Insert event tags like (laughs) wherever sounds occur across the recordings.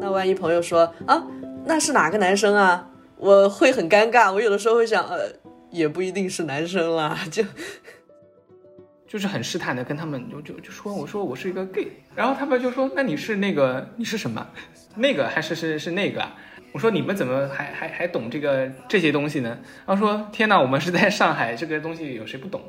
那万一朋友说啊，那是哪个男生啊？我会很尴尬。我有的时候会想，呃，也不一定是男生啦，就 (laughs) 就是很试探的跟他们就就就说，我说我是一个 gay，然后他们就说，那你是那个你是什么？那个还是是是那个？我说你们怎么还还还懂这个这些东西呢？然后说天哪，我们是在上海，这个东西有谁不懂？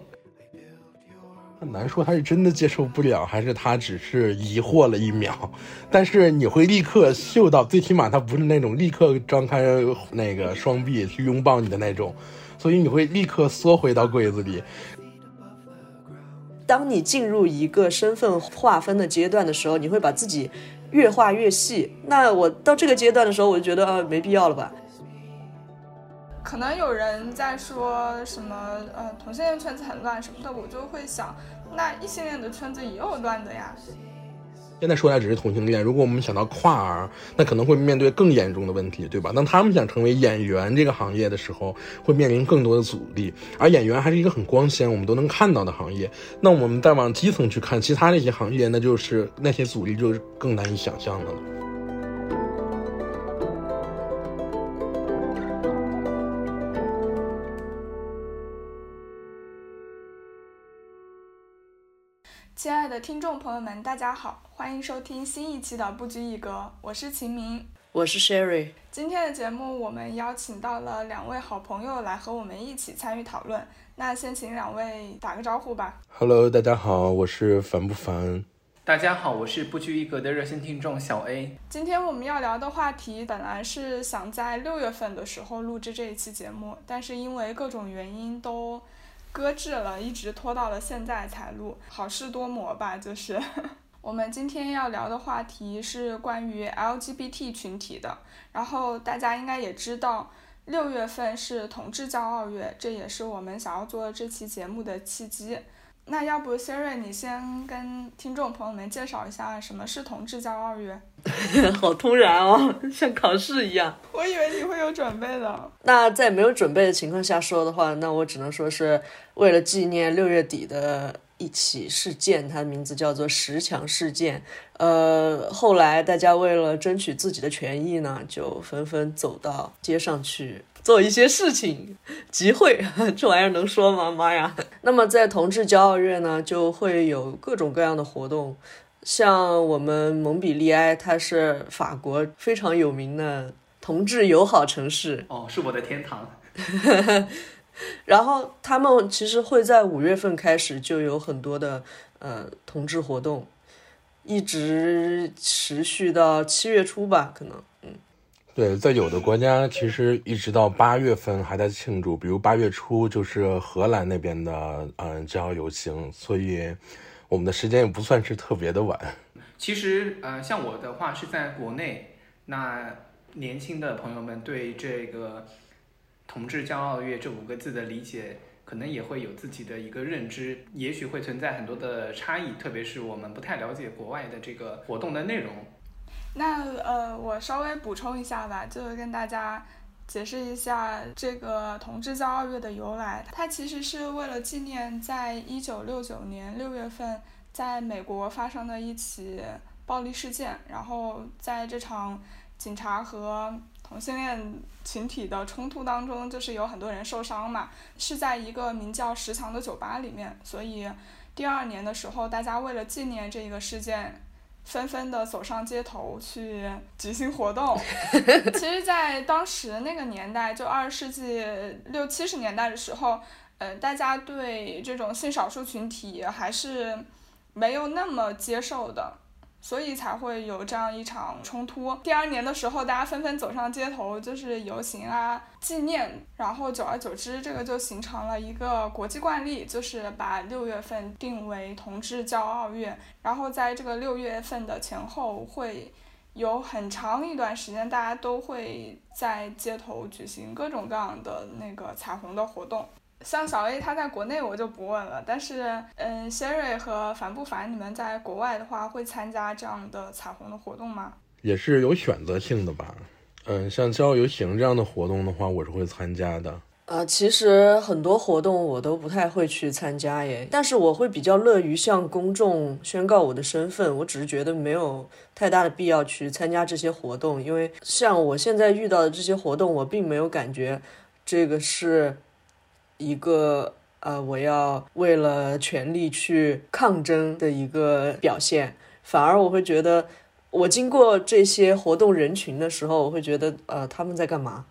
很难说他是真的接受不了，还是他只是疑惑了一秒。但是你会立刻嗅到，最起码他不是那种立刻张开那个双臂去拥抱你的那种，所以你会立刻缩回到柜子里。当你进入一个身份划分的阶段的时候，你会把自己越画越细。那我到这个阶段的时候，我就觉得啊，没必要了吧。可能有人在说什么，呃，同性恋圈子很乱什么的，我就会想，那异性恋的圈子也有乱的呀。现在说来只是同性恋，如果我们想到跨儿，那可能会面对更严重的问题，对吧？当他们想成为演员这个行业的时候，会面临更多的阻力。而演员还是一个很光鲜，我们都能看到的行业。那我们再往基层去看其他那些行业，那就是那些阻力就是更难以想象的了。亲爱的听众朋友们，大家好，欢迎收听新一期的不拘一格，我是秦明，我是 Sherry。今天的节目我们邀请到了两位好朋友来和我们一起参与讨论。那先请两位打个招呼吧。Hello，大家好，我是烦不烦？大家好，我是不拘一格的热心听众小 A。今天我们要聊的话题本来是想在六月份的时候录制这一期节目，但是因为各种原因都。搁置了，一直拖到了现在才录，好事多磨吧。就是 (laughs) 我们今天要聊的话题是关于 LGBT 群体的。然后大家应该也知道，六月份是同志骄傲月，这也是我们想要做这期节目的契机。那要不 Siri，你先跟听众朋友们介绍一下什么是同志骄傲月？(laughs) 好突然哦，像考试一样。我以为你会有准备的。那在没有准备的情况下说的话，那我只能说是为了纪念六月底的一起事件，它的名字叫做十强事件。呃，后来大家为了争取自己的权益呢，就纷纷走到街上去。做一些事情，集会 (laughs) 这玩意儿能说吗？妈呀！那么在同志骄傲月呢，就会有各种各样的活动，像我们蒙彼利埃，它是法国非常有名的同志友好城市哦，是我的天堂。(laughs) 然后他们其实会在五月份开始就有很多的呃同志活动，一直持续到七月初吧，可能。对，在有的国家，其实一直到八月份还在庆祝，比如八月初就是荷兰那边的嗯骄傲游行，所以我们的时间也不算是特别的晚。其实呃，像我的话是在国内，那年轻的朋友们对这个“同志骄傲月”这五个字的理解，可能也会有自己的一个认知，也许会存在很多的差异，特别是我们不太了解国外的这个活动的内容。那呃，我稍微补充一下吧，就是跟大家解释一下这个同志骄傲月的由来。它其实是为了纪念在一九六九年六月份在美国发生的一起暴力事件。然后在这场警察和同性恋群体的冲突当中，就是有很多人受伤嘛，是在一个名叫十强的酒吧里面。所以第二年的时候，大家为了纪念这个事件。纷纷的走上街头去举行活动。(laughs) 其实，在当时那个年代，就二十世纪六七十年代的时候，呃，大家对这种性少数群体还是没有那么接受的。所以才会有这样一场冲突。第二年的时候，大家纷纷走上街头，就是游行啊、纪念。然后久而久之，这个就形成了一个国际惯例，就是把六月份定为同志骄傲月。然后在这个六月份的前后，会有很长一段时间，大家都会在街头举行各种各样的那个彩虹的活动。像小 A 他在国内我就不问了，但是嗯，Sherry 和烦不烦？你们在国外的话会参加这样的彩虹的活动吗？也是有选择性的吧，嗯，像骄傲游行这样的活动的话，我是会参加的。呃，其实很多活动我都不太会去参加耶，但是我会比较乐于向公众宣告我的身份。我只是觉得没有太大的必要去参加这些活动，因为像我现在遇到的这些活动，我并没有感觉这个是一个呃我要为了权力去抗争的一个表现，反而我会觉得我经过这些活动人群的时候，我会觉得呃他们在干嘛？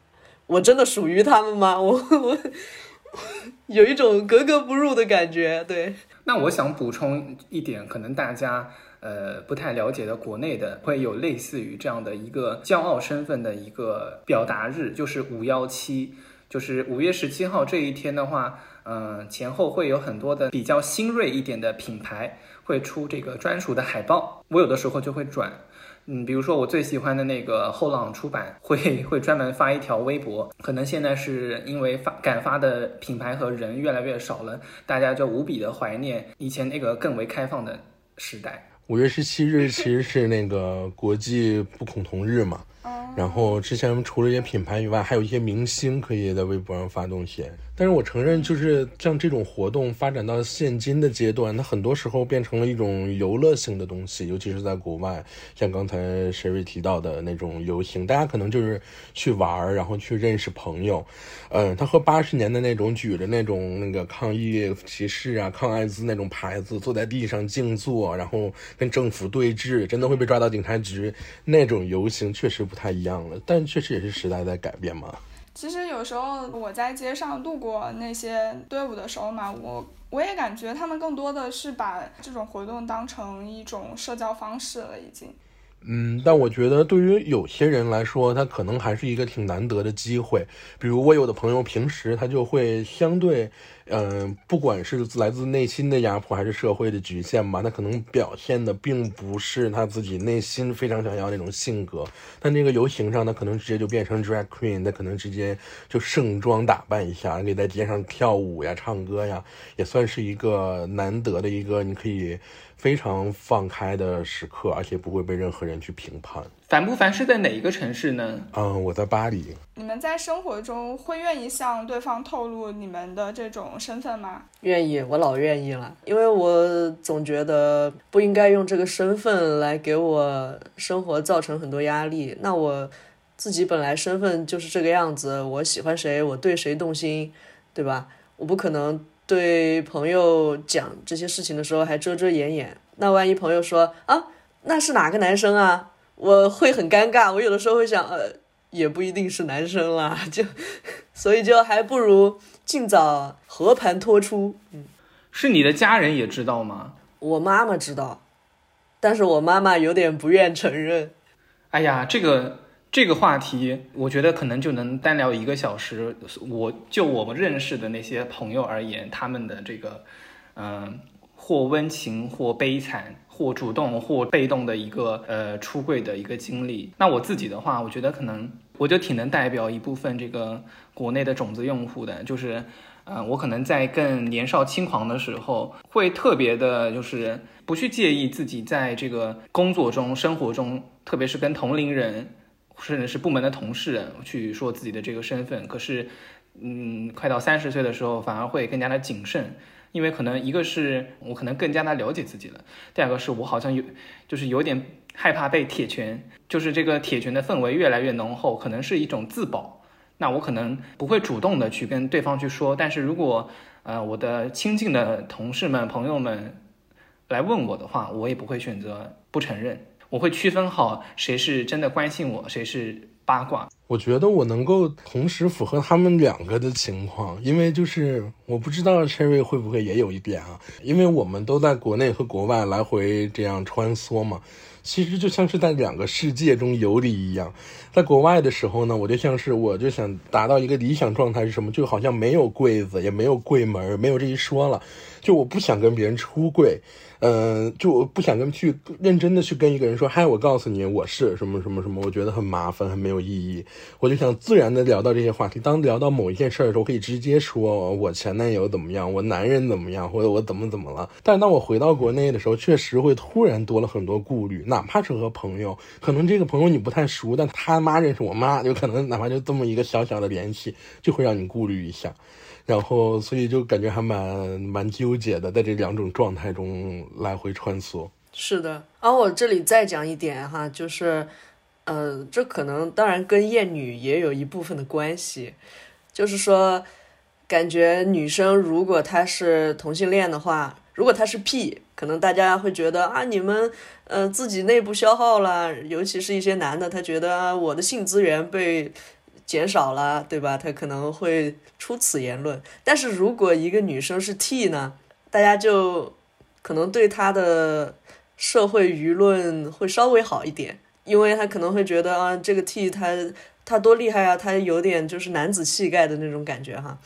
我真的属于他们吗？(laughs) 我我有一种格格不入的感觉。对，那我想补充一点，可能大家呃不太了解的，国内的会有类似于这样的一个骄傲身份的一个表达日，就是五幺七，就是五月十七号这一天的话，嗯，前后会有很多的比较新锐一点的品牌会出这个专属的海报，我有的时候就会转。嗯，比如说我最喜欢的那个后浪出版会 (laughs) 会专门发一条微博，可能现在是因为发敢发的品牌和人越来越少了，大家就无比的怀念以前那个更为开放的时代。五月十七日其实是那个国际不恐同日嘛。然后之前除了一些品牌以外，还有一些明星可以在微博上发东西。但是我承认，就是像这种活动发展到现今的阶段，它很多时候变成了一种游乐性的东西，尤其是在国外，像刚才沈睿提到的那种游行，大家可能就是去玩儿，然后去认识朋友。嗯，他和八十年的那种举着那种那个抗议歧视啊、抗艾滋那种牌子，坐在地上静坐，然后跟政府对峙，真的会被抓到警察局那种游行，确实不太一样了。但确实也是时代在改变嘛。其实有时候我在街上路过那些队伍的时候嘛，我我也感觉他们更多的是把这种活动当成一种社交方式了，已经。嗯，但我觉得对于有些人来说，他可能还是一个挺难得的机会。比如我有的朋友平时他就会相对，嗯，不管是来自内心的压迫还是社会的局限吧，他可能表现的并不是他自己内心非常想要那种性格。但那个游行上，他可能直接就变成 drag queen，他可能直接就盛装打扮一下，可以在街上跳舞呀、唱歌呀，也算是一个难得的一个你可以。非常放开的时刻，而且不会被任何人去评判。烦不烦是在哪一个城市呢？嗯，我在巴黎。你们在生活中会愿意向对方透露你们的这种身份吗？愿意，我老愿意了，因为我总觉得不应该用这个身份来给我生活造成很多压力。那我自己本来身份就是这个样子，我喜欢谁，我对谁动心，对吧？我不可能。对朋友讲这些事情的时候还遮遮掩掩，那万一朋友说啊，那是哪个男生啊？我会很尴尬。我有的时候会想，呃，也不一定是男生啦，就所以就还不如尽早和盘托出。嗯，是你的家人也知道吗？我妈妈知道，但是我妈妈有点不愿承认。哎呀，这个。这个话题，我觉得可能就能单聊一个小时。我就我们认识的那些朋友而言，他们的这个，嗯，或温情，或悲惨，或主动，或被动的一个呃出柜的一个经历。那我自己的话，我觉得可能我就挺能代表一部分这个国内的种子用户的，就是，嗯，我可能在更年少轻狂的时候，会特别的，就是不去介意自己在这个工作中、生活中，特别是跟同龄人。甚至是部门的同事去说自己的这个身份，可是，嗯，快到三十岁的时候，反而会更加的谨慎，因为可能一个是我可能更加的了解自己了，第二个是我好像有，就是有点害怕被铁拳，就是这个铁拳的氛围越来越浓厚，可能是一种自保，那我可能不会主动的去跟对方去说，但是如果呃我的亲近的同事们、朋友们来问我的话，我也不会选择不承认。我会区分好谁是真的关心我，谁是八卦。我觉得我能够同时符合他们两个的情况，因为就是我不知道 Cherry 会不会也有一点啊，因为我们都在国内和国外来回这样穿梭嘛，其实就像是在两个世界中游离一样。在国外的时候呢，我就像是我就想达到一个理想状态是什么，就好像没有柜子，也没有柜门，没有这一说了，就我不想跟别人出柜。嗯，就不想跟去认真的去跟一个人说，嗨，我告诉你我是什么什么什么，我觉得很麻烦，很没有意义。我就想自然的聊到这些话题。当聊到某一件事的时候，可以直接说我前男友怎么样，我男人怎么样，或者我怎么怎么了。但是当我回到国内的时候，确实会突然多了很多顾虑，哪怕是和朋友，可能这个朋友你不太熟，但他妈认识我妈，就可能哪怕就这么一个小小的联系，就会让你顾虑一下。然后，所以就感觉还蛮蛮纠结的，在这两种状态中来回穿梭。是的，然后我这里再讲一点哈，就是，呃，这可能当然跟厌女也有一部分的关系，就是说，感觉女生如果她是同性恋的话，如果她是 P，可能大家会觉得啊，你们呃自己内部消耗了，尤其是一些男的，他觉得我的性资源被。减少了，对吧？他可能会出此言论。但是如果一个女生是 T 呢，大家就可能对他的社会舆论会稍微好一点，因为他可能会觉得啊，这个 T 他他多厉害啊，他有点就是男子气概的那种感觉哈。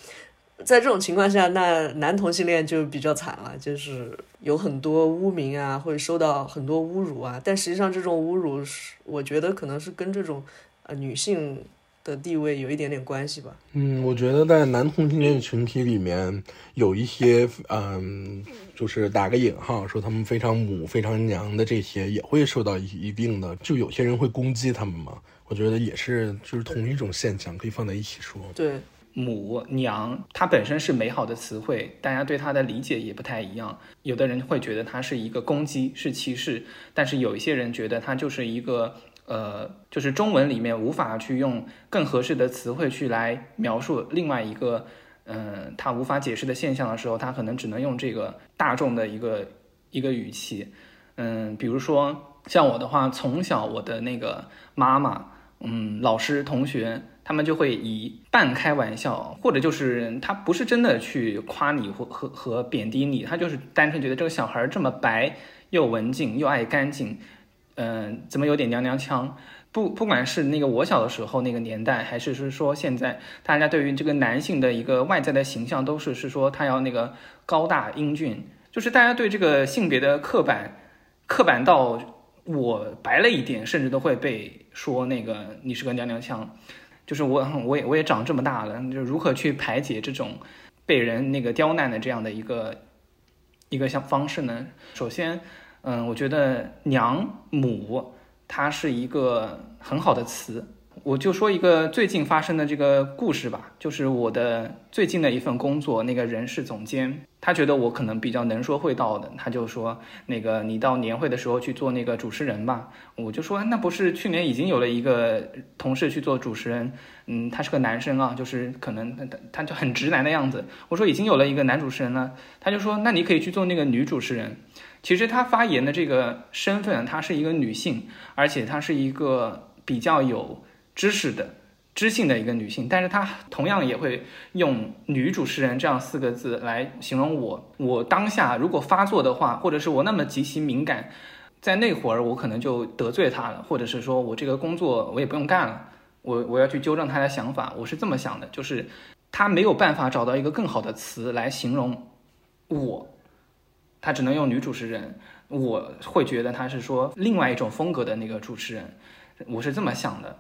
在这种情况下，那男同性恋就比较惨了，就是有很多污名啊，会受到很多侮辱啊。但实际上，这种侮辱是我觉得可能是跟这种呃女性。的地位有一点点关系吧。嗯，我觉得在男同性恋群体里面，有一些嗯，就是打个引号说他们非常母、非常娘的这些，也会受到一一定的，就有些人会攻击他们嘛。我觉得也是，就是同一种现象，可以放在一起说。对，母娘，它本身是美好的词汇，大家对它的理解也不太一样。有的人会觉得它是一个攻击，是歧视，但是有一些人觉得它就是一个。呃，就是中文里面无法去用更合适的词汇去来描述另外一个，嗯，他无法解释的现象的时候，他可能只能用这个大众的一个一个语气，嗯，比如说像我的话，从小我的那个妈妈，嗯，老师、同学，他们就会以半开玩笑，或者就是他不是真的去夸你或和和贬低你，他就是单纯觉得这个小孩这么白又文静又爱干净。嗯，怎么有点娘娘腔？不，不管是那个我小的时候那个年代，还是是说现在，大家对于这个男性的一个外在的形象，都是是说他要那个高大英俊，就是大家对这个性别的刻板，刻板到我白了一点，甚至都会被说那个你是个娘娘腔。就是我，我也我也长这么大了，就如何去排解这种被人那个刁难的这样的一个一个像方式呢？首先。嗯，我觉得娘母，它是一个很好的词。我就说一个最近发生的这个故事吧，就是我的最近的一份工作，那个人事总监，他觉得我可能比较能说会道的，他就说，那个你到年会的时候去做那个主持人吧。我就说，那不是去年已经有了一个同事去做主持人，嗯，他是个男生啊，就是可能他他就很直男的样子。我说已经有了一个男主持人了，他就说，那你可以去做那个女主持人。其实她发言的这个身份，她是一个女性，而且她是一个比较有知识的、知性的一个女性。但是她同样也会用“女主持人”这样四个字来形容我。我当下如果发作的话，或者是我那么极其敏感，在那会儿我可能就得罪她了，或者是说我这个工作我也不用干了，我我要去纠正她的想法。我是这么想的，就是她没有办法找到一个更好的词来形容我。他只能用女主持人，我会觉得他是说另外一种风格的那个主持人，我是这么想的。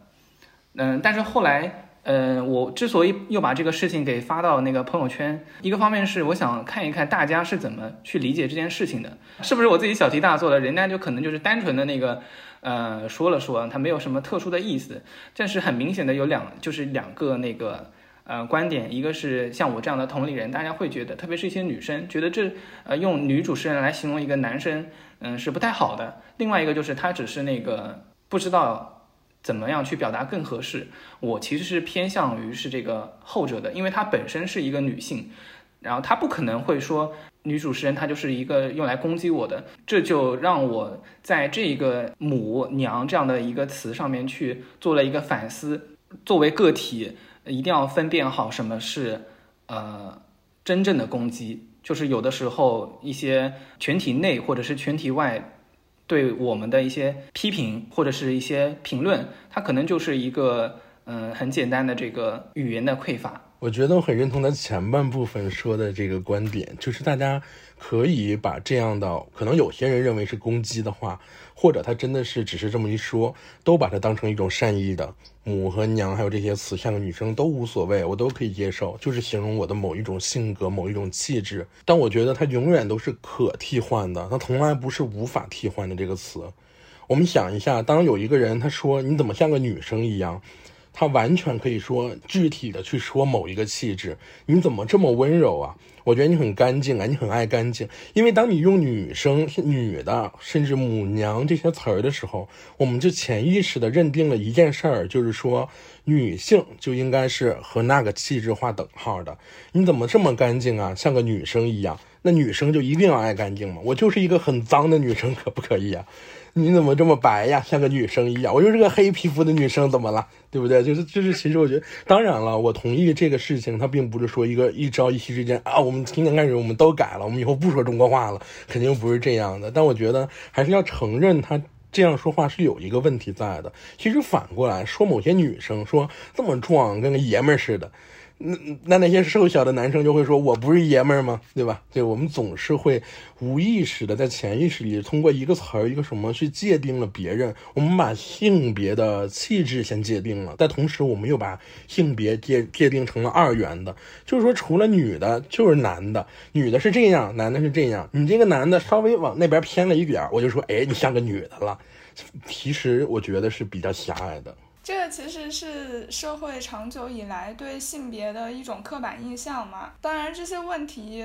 嗯，但是后来，呃，我之所以又把这个事情给发到那个朋友圈，一个方面是我想看一看大家是怎么去理解这件事情的，是不是我自己小题大做了，人家就可能就是单纯的那个，呃，说了说，他没有什么特殊的意思。但是很明显的有两，就是两个那个。呃，观点一个是像我这样的同龄人，大家会觉得，特别是一些女生，觉得这呃用女主持人来形容一个男生，嗯是不太好的。另外一个就是他只是那个不知道怎么样去表达更合适。我其实是偏向于是这个后者的，因为她本身是一个女性，然后她不可能会说女主持人她就是一个用来攻击我的，这就让我在这一个母娘这样的一个词上面去做了一个反思，作为个体。一定要分辨好什么是呃真正的攻击，就是有的时候一些群体内或者是群体外对我们的一些批评或者是一些评论，它可能就是一个嗯很简单的这个语言的匮乏，我觉得我很认同他前半部分说的这个观点，就是大家可以把这样的可能有些人认为是攻击的话，或者他真的是只是这么一说，都把它当成一种善意的母和娘，还有这些词，像个女生都无所谓，我都可以接受，就是形容我的某一种性格、某一种气质。但我觉得它永远都是可替换的，它从来不是无法替换的这个词。我们想一下，当有一个人他说你怎么像个女生一样。他完全可以说具体的去说某一个气质，你怎么这么温柔啊？我觉得你很干净啊，你很爱干净。因为当你用女生、女的，甚至母娘这些词儿的时候，我们就潜意识的认定了一件事儿，就是说女性就应该是和那个气质划等号的。你怎么这么干净啊？像个女生一样？那女生就一定要爱干净吗？我就是一个很脏的女生，可不可以啊？你怎么这么白呀？像个女生一样，我就是个黑皮肤的女生，怎么了？对不对？就是就是，其实我觉得，当然了，我同意这个事情，它并不是说一个一朝一夕之间啊，我们今天开始我们都改了，我们以后不说中国话了，肯定不是这样的。但我觉得还是要承认，他这样说话是有一个问题在的。其实反过来说，某些女生说这么壮，跟个爷们儿似的。那那那些瘦小的男生就会说：“我不是爷们儿吗？对吧？”对，我们总是会无意识的在潜意识里通过一个词儿、一个什么去界定了别人。我们把性别的气质先界定了，但同时我们又把性别界界定成了二元的，就是说除了女的，就是男的，女的是这样，男的是这样。你这个男的稍微往那边偏了一点，我就说：“哎，你像个女的了。”其实我觉得是比较狭隘的。这个其实是社会长久以来对性别的一种刻板印象嘛。当然这些问题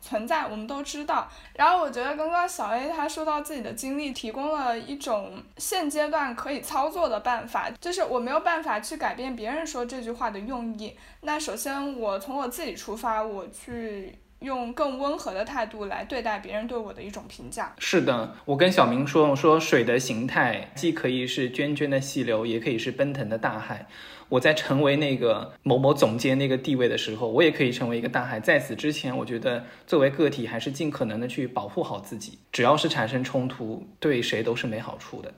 存在，我们都知道。然后我觉得刚刚小 A 他说到自己的经历，提供了一种现阶段可以操作的办法，就是我没有办法去改变别人说这句话的用意。那首先我从我自己出发，我去。用更温和的态度来对待别人对我的一种评价。是的，我跟小明说，我说水的形态既可以是涓涓的细流，也可以是奔腾的大海。我在成为那个某某总监那个地位的时候，我也可以成为一个大海。在此之前，我觉得作为个体还是尽可能的去保护好自己。只要是产生冲突，对谁都是没好处的。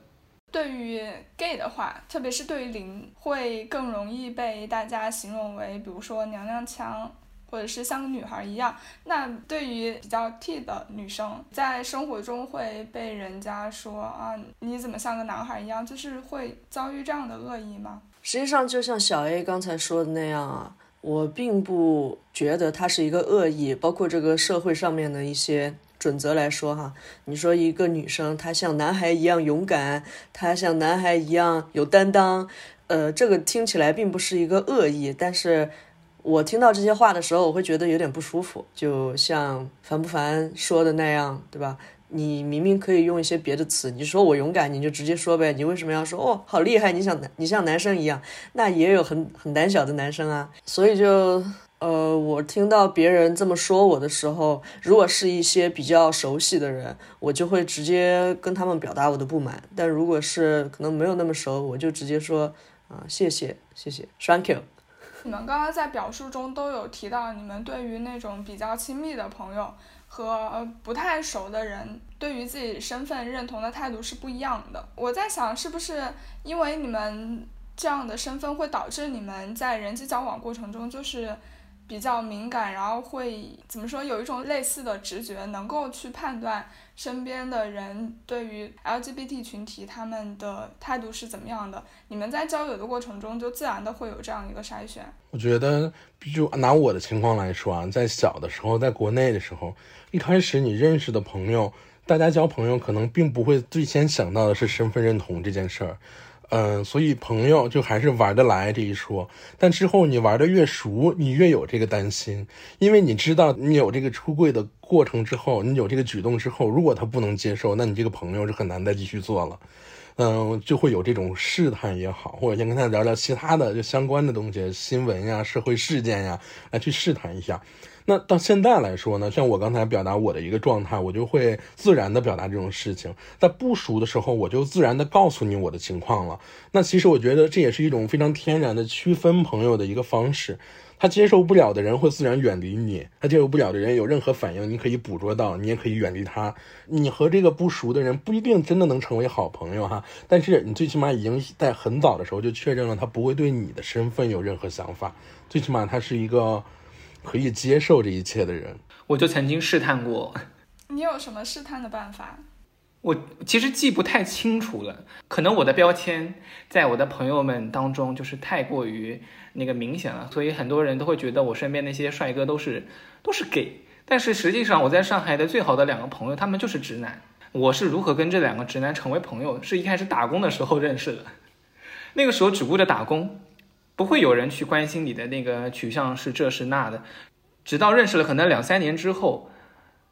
对于 gay 的话，特别是对于零，会更容易被大家形容为，比如说娘娘腔。或者是像个女孩一样，那对于比较 T 的女生，在生活中会被人家说啊，你怎么像个男孩一样？就是会遭遇这样的恶意吗？实际上，就像小 A 刚才说的那样啊，我并不觉得他是一个恶意。包括这个社会上面的一些准则来说哈，你说一个女生她像男孩一样勇敢，她像男孩一样有担当，呃，这个听起来并不是一个恶意，但是。我听到这些话的时候，我会觉得有点不舒服，就像烦不烦说的那样，对吧？你明明可以用一些别的词，你说我勇敢，你就直接说呗。你为什么要说哦，好厉害？你想，你像男生一样，那也有很很胆小的男生啊。所以就呃，我听到别人这么说我的时候，如果是一些比较熟悉的人，我就会直接跟他们表达我的不满。但如果是可能没有那么熟，我就直接说啊，谢谢，谢谢，Thank you。你们刚刚在表述中都有提到，你们对于那种比较亲密的朋友和不太熟的人，对于自己身份认同的态度是不一样的。我在想，是不是因为你们这样的身份会导致你们在人际交往过程中就是？比较敏感，然后会怎么说？有一种类似的直觉，能够去判断身边的人对于 LGBT 群体他们的态度是怎么样的。你们在交友的过程中，就自然的会有这样一个筛选。我觉得，就拿我的情况来说啊，在小的时候，在国内的时候，一开始你认识的朋友，大家交朋友可能并不会最先想到的是身份认同这件事儿。嗯，所以朋友就还是玩得来这一说，但之后你玩的越熟，你越有这个担心，因为你知道你有这个出柜的过程之后，你有这个举动之后，如果他不能接受，那你这个朋友是很难再继续做了。嗯，就会有这种试探也好，或者先跟他聊聊其他的就相关的东西，新闻呀、社会事件呀，来去试探一下。那到现在来说呢，像我刚才表达我的一个状态，我就会自然的表达这种事情。在不熟的时候，我就自然的告诉你我的情况了。那其实我觉得这也是一种非常天然的区分朋友的一个方式。他接受不了的人会自然远离你，他接受不了的人有任何反应，你可以捕捉到，你也可以远离他。你和这个不熟的人不一定真的能成为好朋友哈，但是你最起码已经在很早的时候就确认了他不会对你的身份有任何想法，最起码他是一个可以接受这一切的人。我就曾经试探过，你有什么试探的办法？(laughs) 我其实记不太清楚了，可能我的标签在我的朋友们当中就是太过于那个明显了，所以很多人都会觉得我身边那些帅哥都是都是 gay。但是实际上我在上海的最好的两个朋友，他们就是直男。我是如何跟这两个直男成为朋友？是一开始打工的时候认识的，那个时候只顾着打工，不会有人去关心你的那个取向是这是那的。直到认识了可能两三年之后，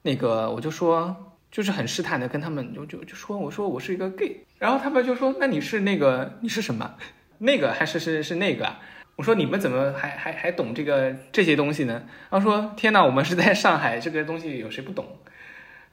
那个我就说。就是很试探的跟他们就就就说我说我是一个 gay，然后他们就说那你是那个你是什么？那个还是是是那个？我说你们怎么还还还懂这个这些东西呢？然后说天哪，我们是在上海，这个东西有谁不懂？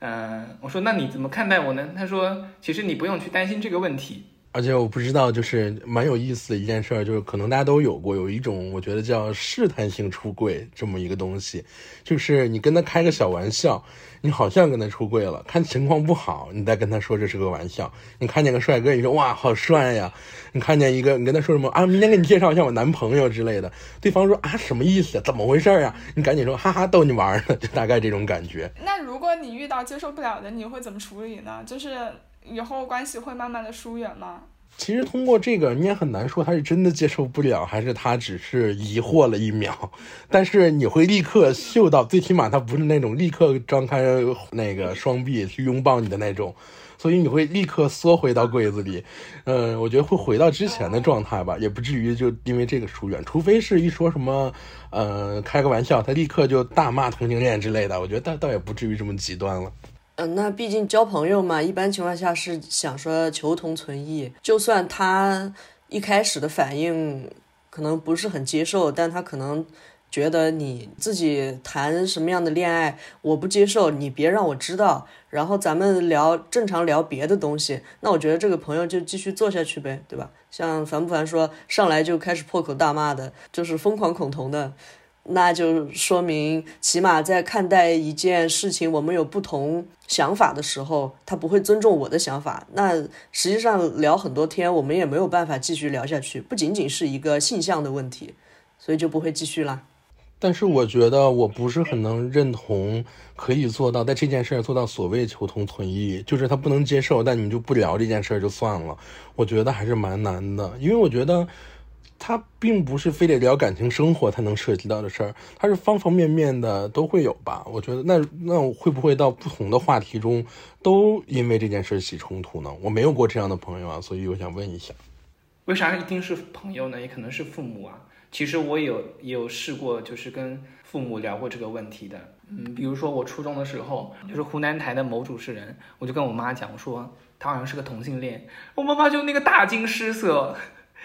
嗯，我说那你怎么看待我呢？他说其实你不用去担心这个问题。而且我不知道，就是蛮有意思的一件事儿，就是可能大家都有过，有一种我觉得叫试探性出柜这么一个东西，就是你跟他开个小玩笑，你好像跟他出柜了，看情况不好，你再跟他说这是个玩笑。你看见个帅哥，你说哇好帅呀，你看见一个，你跟他说什么啊，明天给你介绍一下我男朋友之类的，对方说啊什么意思？怎么回事呀？你赶紧说哈哈逗你玩呢，就大概这种感觉。那如果你遇到接受不了的，你会怎么处理呢？就是。以后关系会慢慢的疏远吗？其实通过这个，你也很难说他是真的接受不了，还是他只是疑惑了一秒。但是你会立刻嗅到，最起码他不是那种立刻张开那个双臂去拥抱你的那种，所以你会立刻缩回到柜子里。嗯，我觉得会回到之前的状态吧，也不至于就因为这个疏远。除非是一说什么，呃，开个玩笑，他立刻就大骂同性恋之类的，我觉得倒倒也不至于这么极端了。嗯，那毕竟交朋友嘛，一般情况下是想说求同存异。就算他一开始的反应可能不是很接受，但他可能觉得你自己谈什么样的恋爱我不接受，你别让我知道。然后咱们聊正常聊别的东西，那我觉得这个朋友就继续做下去呗，对吧？像烦不烦说上来就开始破口大骂的，就是疯狂恐同的。那就说明，起码在看待一件事情，我们有不同想法的时候，他不会尊重我的想法。那实际上聊很多天，我们也没有办法继续聊下去，不仅仅是一个性向的问题，所以就不会继续啦。但是我觉得我不是很能认同可以做到在这件事儿做到所谓求同存异，就是他不能接受，但你就不聊这件事儿就算了。我觉得还是蛮难的，因为我觉得。他并不是非得聊感情生活才能涉及到的事儿，他是方方面面的都会有吧？我觉得那那会不会到不同的话题中都因为这件事起冲突呢？我没有过这样的朋友啊，所以我想问一下，为啥一定是朋友呢？也可能是父母啊。其实我有也有试过，就是跟父母聊过这个问题的。嗯，比如说我初中的时候，就是湖南台的某主持人，我就跟我妈讲，我说他好像是个同性恋，我妈妈就那个大惊失色。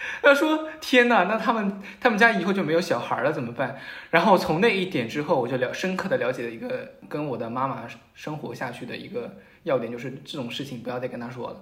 (laughs) 他说：“天哪，那他们他们家以后就没有小孩了，怎么办？”然后从那一点之后，我就了深刻的了解了一个跟我的妈妈生活下去的一个要点，就是这种事情不要再跟她说了。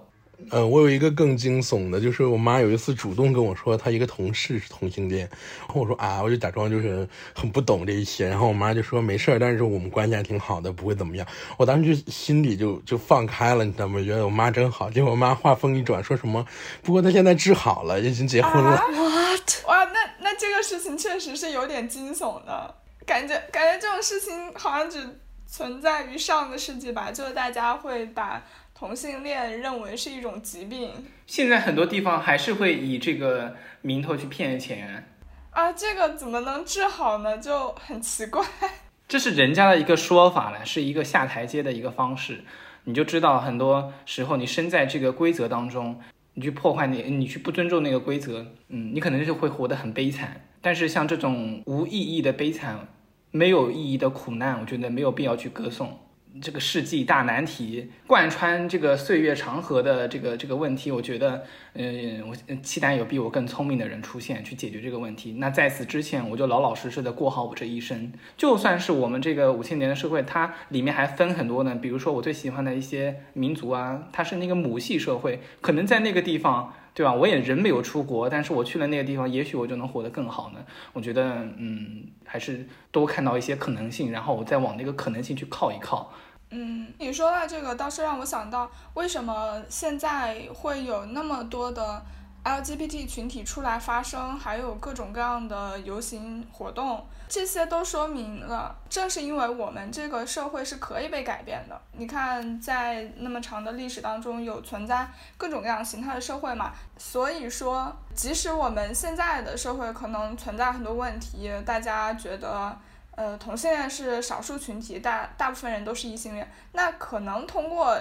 嗯，我有一个更惊悚的，就是我妈有一次主动跟我说，她一个同事是同性恋，然后我说啊，我就假装就是很不懂这一些，然后我妈就说没事儿，但是我们关系还挺好的，不会怎么样。我当时就心里就就放开了，你知道吗？觉得我妈真好。结果我妈话锋一转，说什么？不过她现在治好了，已经结婚了。What？哇，那那这个事情确实是有点惊悚的，感觉感觉这种事情好像只存在于上个世纪吧，就是大家会把。同性恋认为是一种疾病，现在很多地方还是会以这个名头去骗钱啊，这个怎么能治好呢？就很奇怪。(laughs) 这是人家的一个说法了，是一个下台阶的一个方式。你就知道，很多时候你身在这个规则当中，你去破坏那，你去不尊重那个规则，嗯，你可能就会活得很悲惨。但是像这种无意义的悲惨、没有意义的苦难，我觉得没有必要去歌颂。这个世纪大难题，贯穿这个岁月长河的这个这个问题，我觉得，嗯，我期待有比我更聪明的人出现去解决这个问题。那在此之前，我就老老实实的过好我这一生。就算是我们这个五千年的社会，它里面还分很多呢。比如说我最喜欢的一些民族啊，它是那个母系社会，可能在那个地方。对吧？我也人没有出国，但是我去了那个地方，也许我就能活得更好呢。我觉得，嗯，还是多看到一些可能性，然后我再往那个可能性去靠一靠。嗯，你说到这个，倒是让我想到，为什么现在会有那么多的。LGBT 群体出来发声，还有各种各样的游行活动，这些都说明了，正是因为我们这个社会是可以被改变的。你看，在那么长的历史当中，有存在各种各样形态的社会嘛，所以说，即使我们现在的社会可能存在很多问题，大家觉得，呃，同性恋是少数群体，大大部分人都是异性恋，那可能通过。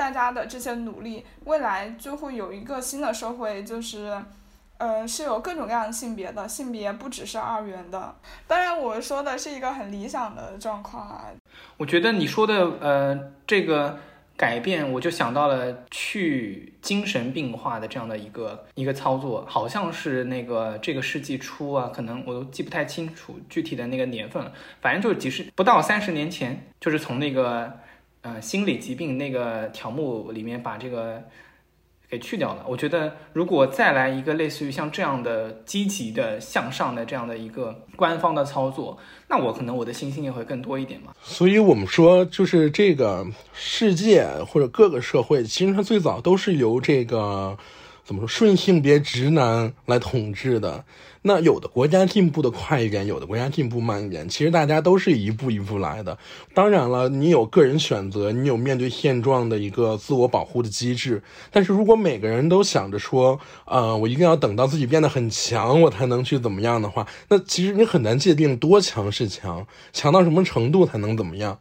大家的这些努力，未来就会有一个新的社会，就是，呃，是有各种各样的性别的，性别不只是二元的。当然，我说的是一个很理想的状况啊。我觉得你说的，呃，这个改变，我就想到了去精神病化的这样的一个一个操作，好像是那个这个世纪初啊，可能我都记不太清楚具体的那个年份了，反正就是几十不到三十年前，就是从那个。呃，心理疾病那个条目里面把这个给去掉了。我觉得，如果再来一个类似于像这样的积极的向上的这样的一个官方的操作，那我可能我的信心也会更多一点嘛。所以我们说，就是这个世界或者各个社会，其实它最早都是由这个怎么说顺性别直男来统治的。那有的国家进步的快一点，有的国家进步慢一点，其实大家都是一步一步来的。当然了，你有个人选择，你有面对现状的一个自我保护的机制。但是如果每个人都想着说，呃，我一定要等到自己变得很强，我才能去怎么样的话，那其实你很难界定多强是强，强到什么程度才能怎么样。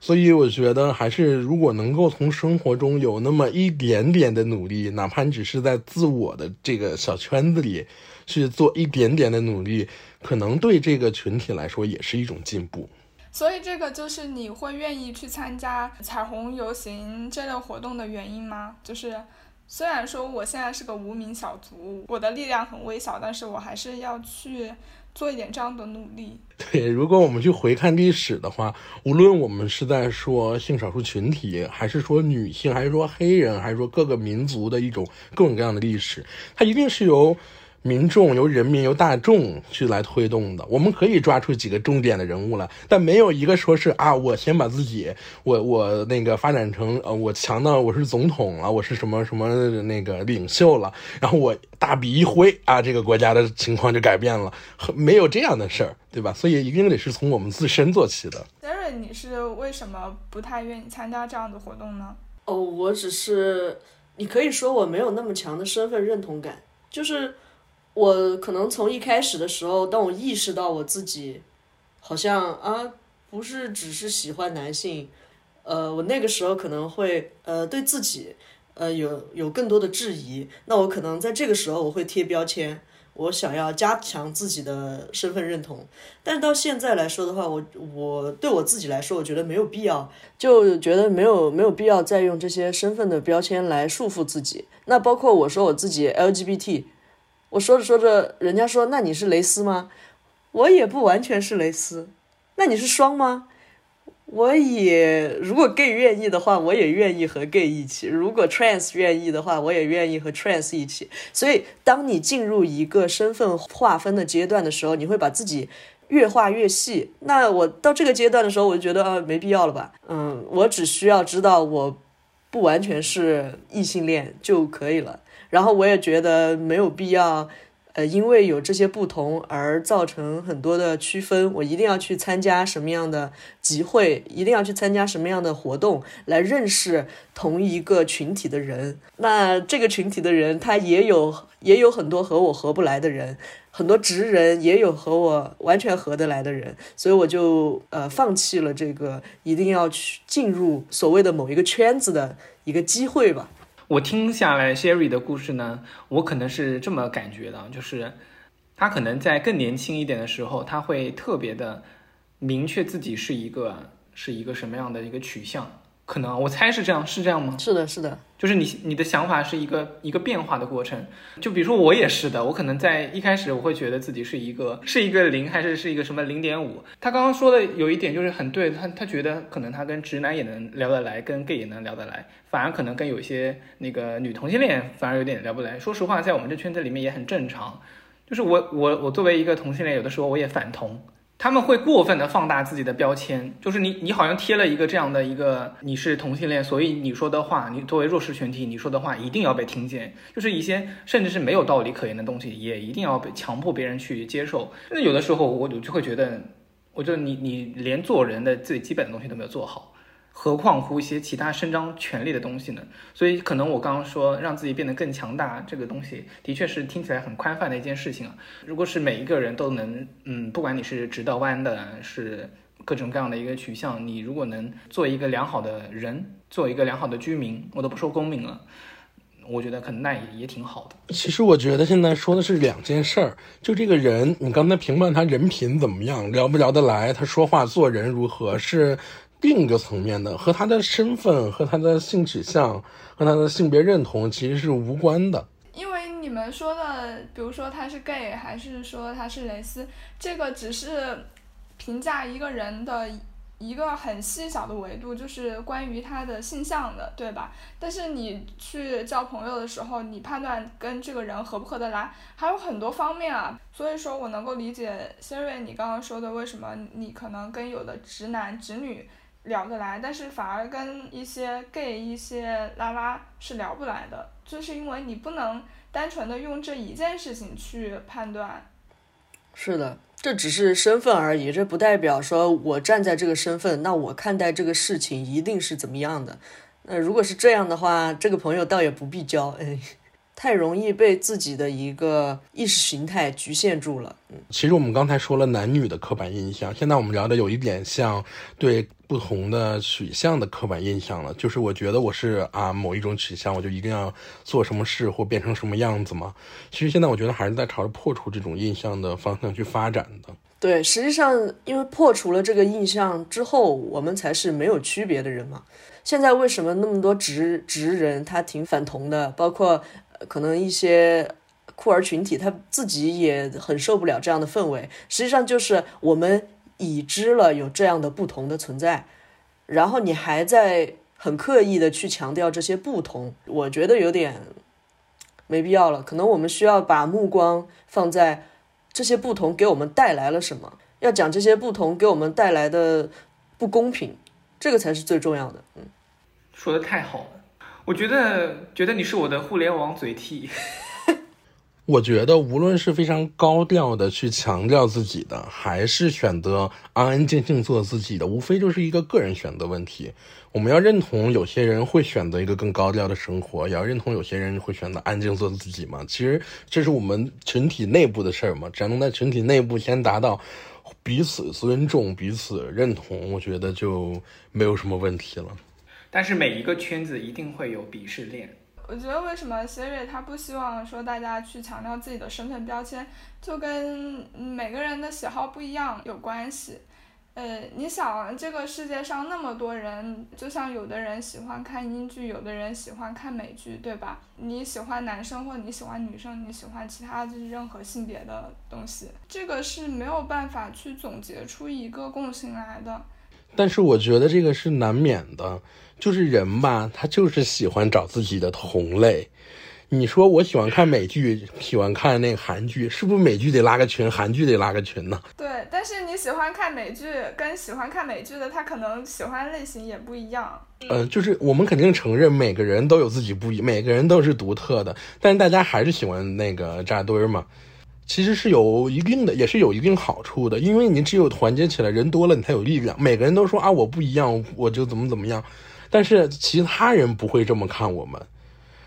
所以我觉得，还是如果能够从生活中有那么一点点的努力，哪怕你只是在自我的这个小圈子里。去做一点点的努力，可能对这个群体来说也是一种进步。所以，这个就是你会愿意去参加彩虹游行这类活动的原因吗？就是虽然说我现在是个无名小卒，我的力量很微小，但是我还是要去做一点这样的努力。(laughs) 对，如果我们去回看历史的话，无论我们是在说性少数群体，还是说女性，还是说黑人，还是说各个民族的一种各种各样的历史，它一定是由。民众由人民由大众去来推动的，我们可以抓出几个重点的人物来，但没有一个说是啊，我先把自己，我我那个发展成呃，我强到我是总统了，我是什么什么那个领袖了，然后我大笔一挥啊，这个国家的情况就改变了，没有这样的事儿，对吧？所以一定得是从我们自身做起的。杰瑞，你是为什么不太愿意参加这样的活动呢？哦，我只是，你可以说我没有那么强的身份认同感，就是。我可能从一开始的时候，当我意识到我自己好像啊不是只是喜欢男性，呃，我那个时候可能会呃对自己呃有有更多的质疑。那我可能在这个时候我会贴标签，我想要加强自己的身份认同。但是到现在来说的话，我我对我自己来说，我觉得没有必要，就觉得没有没有必要再用这些身份的标签来束缚自己。那包括我说我自己 LGBT。我说着说着，人家说：“那你是蕾丝吗？”我也不完全是蕾丝。那你是双吗？我也，如果 gay 愿意的话，我也愿意和 gay 一起；如果 trans 愿意的话，我也愿意和 trans 一起。所以，当你进入一个身份划分的阶段的时候，你会把自己越画越细。那我到这个阶段的时候，我就觉得啊，没必要了吧？嗯，我只需要知道我不完全是异性恋就可以了。然后我也觉得没有必要，呃，因为有这些不同而造成很多的区分。我一定要去参加什么样的集会，一定要去参加什么样的活动，来认识同一个群体的人。那这个群体的人，他也有也有很多和我合不来的人，很多直人也有和我完全合得来的人，所以我就呃放弃了这个一定要去进入所谓的某一个圈子的一个机会吧。我听下来，Sherry 的故事呢，我可能是这么感觉的，就是他可能在更年轻一点的时候，他会特别的明确自己是一个是一个什么样的一个取向，可能我猜是这样，是这样吗？是的，是的，就是你你的想法是一个一个变化的过程。就比如说我也是的，我可能在一开始我会觉得自己是一个是一个零，还是是一个什么零点五。他刚刚说的有一点就是很对，他他觉得可能他跟直男也能聊得来，跟 gay 也能聊得来，反而可能跟有些那个女同性恋反而有点聊不来。说实话，在我们这圈子里面也很正常。就是我我我作为一个同性恋，有的时候我也反同。他们会过分的放大自己的标签，就是你，你好像贴了一个这样的一个，你是同性恋，所以你说的话，你作为弱势群体，你说的话一定要被听见，就是一些甚至是没有道理可言的东西，也一定要被强迫别人去接受。那有的时候，我我就会觉得，我觉得你你连做人的最基本的东西都没有做好。何况乎一些其他伸张权利的东西呢？所以可能我刚刚说让自己变得更强大，这个东西的确是听起来很宽泛的一件事情啊。如果是每一个人都能，嗯，不管你是直的弯的，是各种各样的一个取向，你如果能做一个良好的人，做一个良好的居民，我都不说公民了，我觉得可能那也也挺好的。其实我觉得现在说的是两件事儿，就这个人，你刚才评判他人品怎么样，聊不聊得来，他说话做人如何是。另一个层面的，和他的身份、和他的性取向、和他的性别认同其实是无关的。因为你们说的，比如说他是 gay，还是说他是蕾丝，这个只是评价一个人的一个很细小的维度，就是关于他的性向的，对吧？但是你去交朋友的时候，你判断跟这个人合不合得来，还有很多方面啊。所以说我能够理解 Siri 你刚刚说的，为什么你可能跟有的直男直女。聊得来，但是反而跟一些 gay、一些拉拉是聊不来的，就是因为你不能单纯的用这一件事情去判断。是的，这只是身份而已，这不代表说我站在这个身份，那我看待这个事情一定是怎么样的。那如果是这样的话，这个朋友倒也不必交，哎。太容易被自己的一个意识形态局限住了。嗯，其实我们刚才说了男女的刻板印象，现在我们聊的有一点像对不同的取向的刻板印象了。就是我觉得我是啊某一种取向，我就一定要做什么事或变成什么样子嘛。其实现在我觉得还是在朝着破除这种印象的方向去发展的。对，实际上因为破除了这个印象之后，我们才是没有区别的人嘛。现在为什么那么多直直人他挺反同的，包括。可能一些酷儿群体他自己也很受不了这样的氛围。实际上就是我们已知了有这样的不同的存在，然后你还在很刻意的去强调这些不同，我觉得有点没必要了。可能我们需要把目光放在这些不同给我们带来了什么，要讲这些不同给我们带来的不公平，这个才是最重要的。嗯，说的太好了。我觉得，觉得你是我的互联网嘴替。(laughs) 我觉得，无论是非常高调的去强调自己的，还是选择安安静静做自己的，无非就是一个个人选择问题。我们要认同有些人会选择一个更高调的生活，也要认同有些人会选择安静做自己嘛。其实这是我们群体内部的事儿嘛。只要能在群体内部先达到彼此尊重、彼此认同，我觉得就没有什么问题了。但是每一个圈子一定会有鄙视链。我觉得为什么 Siri 他不希望说大家去强调自己的身份标签，就跟每个人的喜好不一样有关系。呃，你想这个世界上那么多人，就像有的人喜欢看英剧，有的人喜欢看美剧，对吧？你喜欢男生或你喜欢女生，你喜欢其他就是任何性别的东西，这个是没有办法去总结出一个共性来的。但是我觉得这个是难免的。就是人吧，他就是喜欢找自己的同类。你说我喜欢看美剧，喜欢看那个韩剧，是不是美剧得拉个群，韩剧得拉个群呢？对，但是你喜欢看美剧，跟喜欢看美剧的他可能喜欢类型也不一样。嗯，就是我们肯定承认每个人都有自己不一，每个人都是独特的，但是大家还是喜欢那个扎堆儿嘛。其实是有一定的，也是有一定好处的，因为你只有团结起来，人多了你才有力量。每个人都说啊，我不一样，我就怎么怎么样。但是其他人不会这么看我们，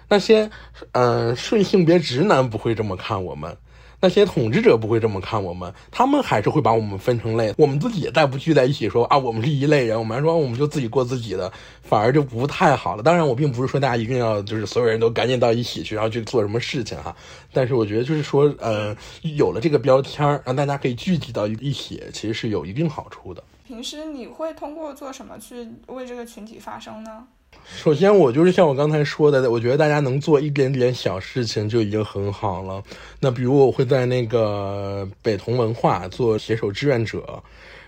那些嗯顺性别直男不会这么看我们，那些统治者不会这么看我们，他们还是会把我们分成类。我们自己再不聚在一起说啊，我们是一类人，我们还说我们就自己过自己的，反而就不太好了。当然，我并不是说大家一定要就是所有人都赶紧到一起去，然后去做什么事情哈。但是我觉得就是说，呃，有了这个标签，让大家可以聚集到一起，其实是有一定好处的。平时你会通过做什么去为这个群体发声呢？首先，我就是像我刚才说的，我觉得大家能做一点点小事情就已经很好了。那比如我会在那个北同文化做携手志愿者。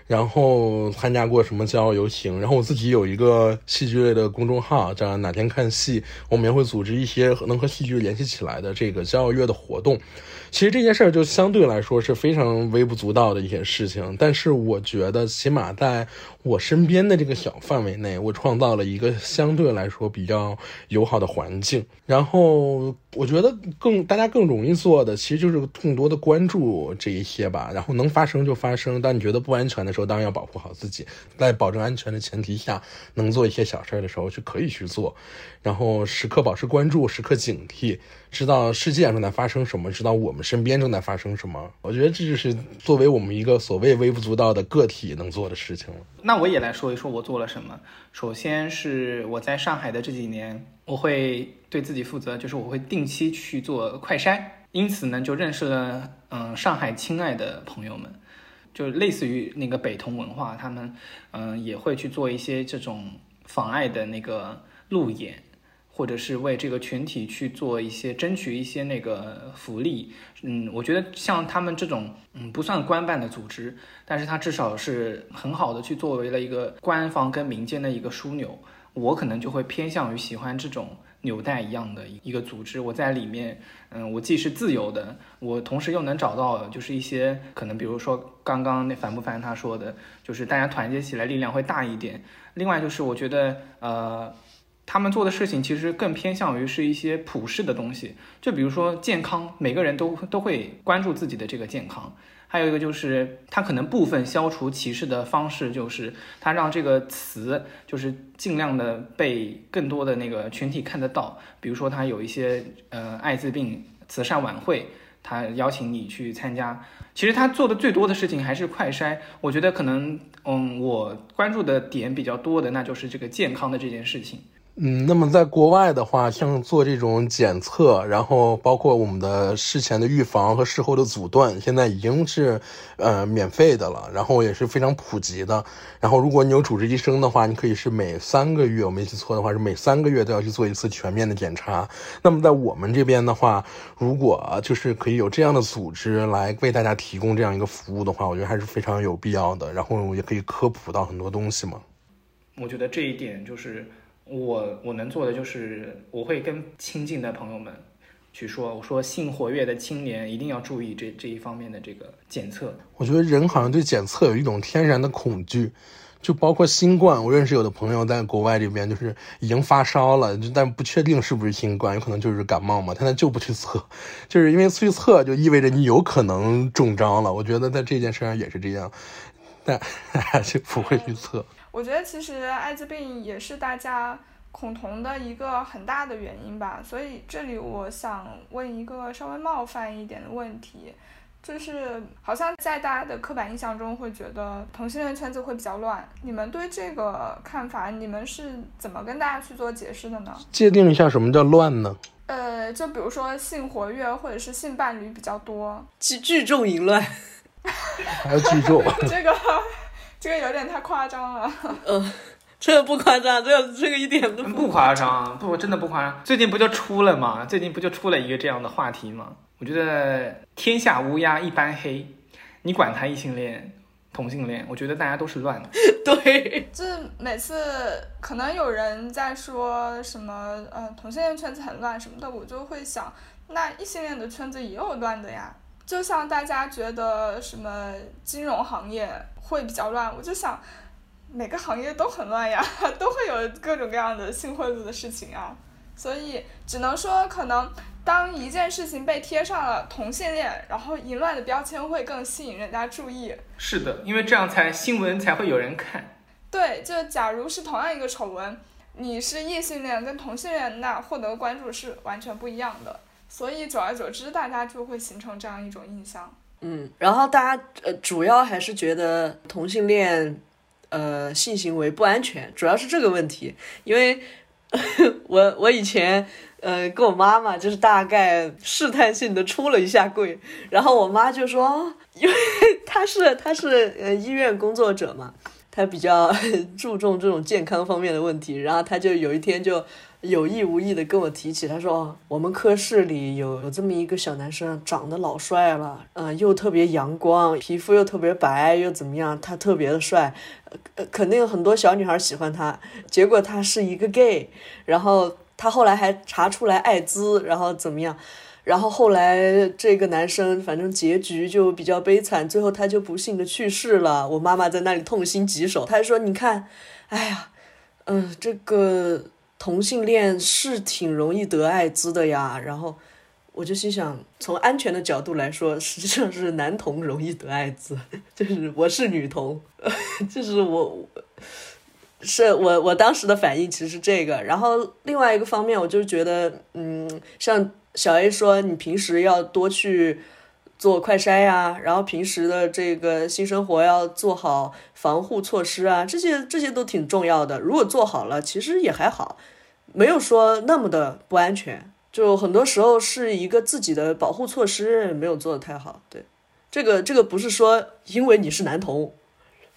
然后参加过什么骄傲游行，然后我自己有一个戏剧类的公众号，叫哪天看戏，我们也会组织一些能和戏剧联系起来的这个骄傲月的活动。其实这件事儿就相对来说是非常微不足道的一些事情，但是我觉得起码在我身边的这个小范围内，我创造了一个相对来说比较友好的环境。然后我觉得更大家更容易做的，其实就是更多的关注这一些吧。然后能发生就发生，当你觉得不安全的时候，当然要保护好自己，在保证安全的前提下，能做一些小事儿的时候是可以去做。然后时刻保持关注，时刻警惕，知道世界正在发生什么，知道我们身边正在发生什么。我觉得这就是作为我们一个所谓微不足道的个体能做的事情了。那我也来说一说我做了什么。首先是我在上海的这几年，我会对自己负责，就是我会定期去做快筛，因此呢，就认识了嗯上海亲爱的朋友们，就类似于那个北同文化，他们嗯也会去做一些这种妨碍的那个路演。或者是为这个群体去做一些争取一些那个福利，嗯，我觉得像他们这种，嗯，不算官办的组织，但是它至少是很好的去作为了一个官方跟民间的一个枢纽。我可能就会偏向于喜欢这种纽带一样的一个组织。我在里面，嗯，我既是自由的，我同时又能找到就是一些可能，比如说刚刚那烦不烦他说的，就是大家团结起来力量会大一点。另外就是我觉得，呃。他们做的事情其实更偏向于是一些普世的东西，就比如说健康，每个人都都会关注自己的这个健康。还有一个就是，他可能部分消除歧视的方式，就是他让这个词就是尽量的被更多的那个群体看得到。比如说，他有一些呃艾滋病慈善晚会，他邀请你去参加。其实他做的最多的事情还是快筛。我觉得可能，嗯，我关注的点比较多的，那就是这个健康的这件事情。嗯，那么在国外的话，像做这种检测，然后包括我们的事前的预防和事后的阻断，现在已经是呃免费的了，然后也是非常普及的。然后如果你有主治医生的话，你可以是每三个月，我没记错的话是每三个月都要去做一次全面的检查。那么在我们这边的话，如果就是可以有这样的组织来为大家提供这样一个服务的话，我觉得还是非常有必要的。然后也可以科普到很多东西嘛。我觉得这一点就是。我我能做的就是，我会跟亲近的朋友们去说，我说性活跃的青年一定要注意这这一方面的这个检测。我觉得人好像对检测有一种天然的恐惧，就包括新冠。我认识有的朋友在国外这边，就是已经发烧了，但不确定是不是新冠，有可能就是感冒嘛，他那就不去测，就是因为去测就意味着你有可能中招了。我觉得在这件事上也是这样，但 (laughs) 还是不会去测。我觉得其实艾滋病也是大家恐同的一个很大的原因吧，所以这里我想问一个稍微冒犯一点的问题，就是好像在大家的刻板印象中会觉得同性恋圈子会比较乱，你们对这个看法，你们是怎么跟大家去做解释的呢？界定一下什么叫乱呢？呃，就比如说性活跃或者是性伴侣比较多，聚聚众淫乱，还要聚众，(laughs) 这个。这个有点太夸张了。(laughs) 嗯，这个不夸张，这个这个一点都不夸张，不真的不夸张。最近不就出了吗？最近不就出了一个这样的话题吗？我觉得天下乌鸦一般黑，你管他异性恋、同性恋，我觉得大家都是乱的。(laughs) 对，就是每次可能有人在说什么，呃，同性恋圈子很乱什么的，我就会想，那异性恋的圈子也有乱的呀。就像大家觉得什么金融行业。会比较乱，我就想，每个行业都很乱呀，(laughs) 都会有各种各样的性贿赂的事情啊，所以只能说，可能当一件事情被贴上了同性恋，然后淫乱的标签，会更吸引人家注意。是的，因为这样才新闻才会有人看。对，就假如是同样一个丑闻，你是异性恋跟同性恋，那获得关注是完全不一样的，所以久而久之，大家就会形成这样一种印象。嗯，然后大家呃主要还是觉得同性恋，呃性行为不安全，主要是这个问题。因为 (laughs) 我我以前呃跟我妈妈就是大概试探性的出了一下柜，然后我妈就说，因为 (laughs) 她是她是呃医院工作者嘛，她比较 (laughs) 注重这种健康方面的问题，然后她就有一天就有意无意的跟我提起，他说：“哦，我们科室里有有这么一个小男生，长得老帅了，嗯、又特别阳光，皮肤又特别白，又怎么样，他特别的帅，呃，肯定很多小女孩喜欢他。结果他是一个 gay，然后他后来还查出来艾滋，然后怎么样？”然后后来这个男生反正结局就比较悲惨，最后他就不幸的去世了。我妈妈在那里痛心疾首，她说：“你看，哎呀，嗯，这个同性恋是挺容易得艾滋的呀。”然后我就心想，从安全的角度来说，实际上是男同容易得艾滋，(laughs) 就是我是女同，(laughs) 就是我。是我我当时的反应其实是这个，然后另外一个方面，我就觉得，嗯，像小 A 说，你平时要多去做快筛呀、然后平时的这个性生活要做好防护措施啊，这些这些都挺重要的。如果做好了，其实也还好，没有说那么的不安全。就很多时候是一个自己的保护措施没有做的太好。对，这个这个不是说因为你是男同。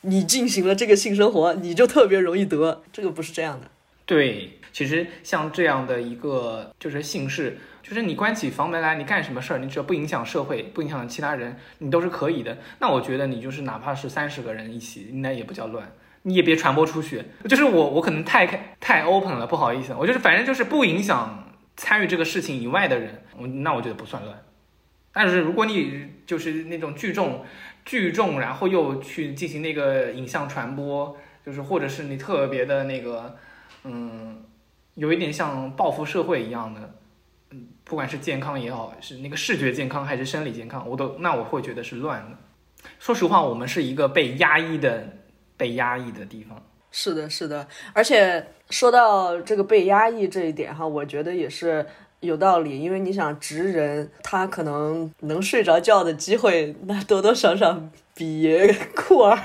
你进行了这个性生活，你就特别容易得，这个不是这样的。对，其实像这样的一个就是姓氏，就是你关起房门来，你干什么事儿，你只要不影响社会，不影响其他人，你都是可以的。那我觉得你就是哪怕是三十个人一起，那也不叫乱，你也别传播出去。就是我，我可能太太 open 了，不好意思，我就是反正就是不影响参与这个事情以外的人，我那我觉得不算乱。但是如果你就是那种聚众。聚众，然后又去进行那个影像传播，就是或者是你特别的那个，嗯，有一点像报复社会一样的，嗯，不管是健康也好，是那个视觉健康还是生理健康，我都那我会觉得是乱的。说实话，我们是一个被压抑的、被压抑的地方。是的，是的，而且说到这个被压抑这一点哈，我觉得也是。有道理，因为你想，直人他可能能睡着觉的机会，那多多少少比酷儿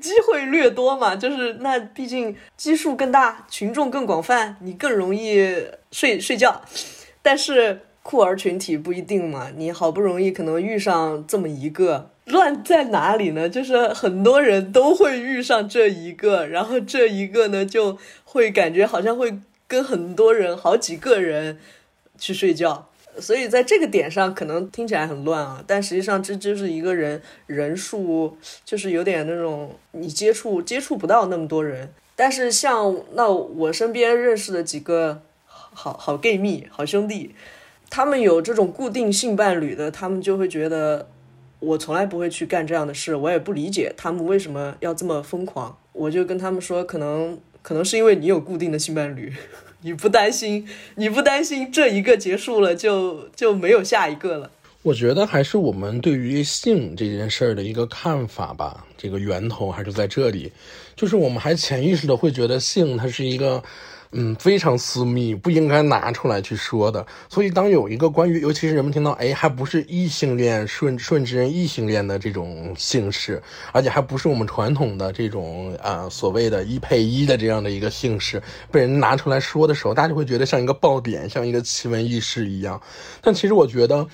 机会略多嘛。就是那毕竟基数更大，群众更广泛，你更容易睡睡觉。但是酷儿群体不一定嘛，你好不容易可能遇上这么一个，乱在哪里呢？就是很多人都会遇上这一个，然后这一个呢，就会感觉好像会。跟很多人、好几个人去睡觉，所以在这个点上可能听起来很乱啊，但实际上这就是一个人人数，就是有点那种你接触接触不到那么多人。但是像那我身边认识的几个好好 gay 蜜、好兄弟，他们有这种固定性伴侣的，他们就会觉得我从来不会去干这样的事，我也不理解他们为什么要这么疯狂。我就跟他们说，可能。可能是因为你有固定的性伴侣，(laughs) 你不担心，你不担心这一个结束了就就没有下一个了。我觉得还是我们对于性这件事儿的一个看法吧，这个源头还是在这里，就是我们还潜意识的会觉得性它是一个。嗯，非常私密，不应该拿出来去说的。所以，当有一个关于，尤其是人们听到，哎，还不是异性恋顺顺之人异性恋的这种姓氏，而且还不是我们传统的这种啊所谓的一配一的这样的一个姓氏，被人拿出来说的时候，大家就会觉得像一个爆点，像一个奇闻异事一样。但其实我觉得，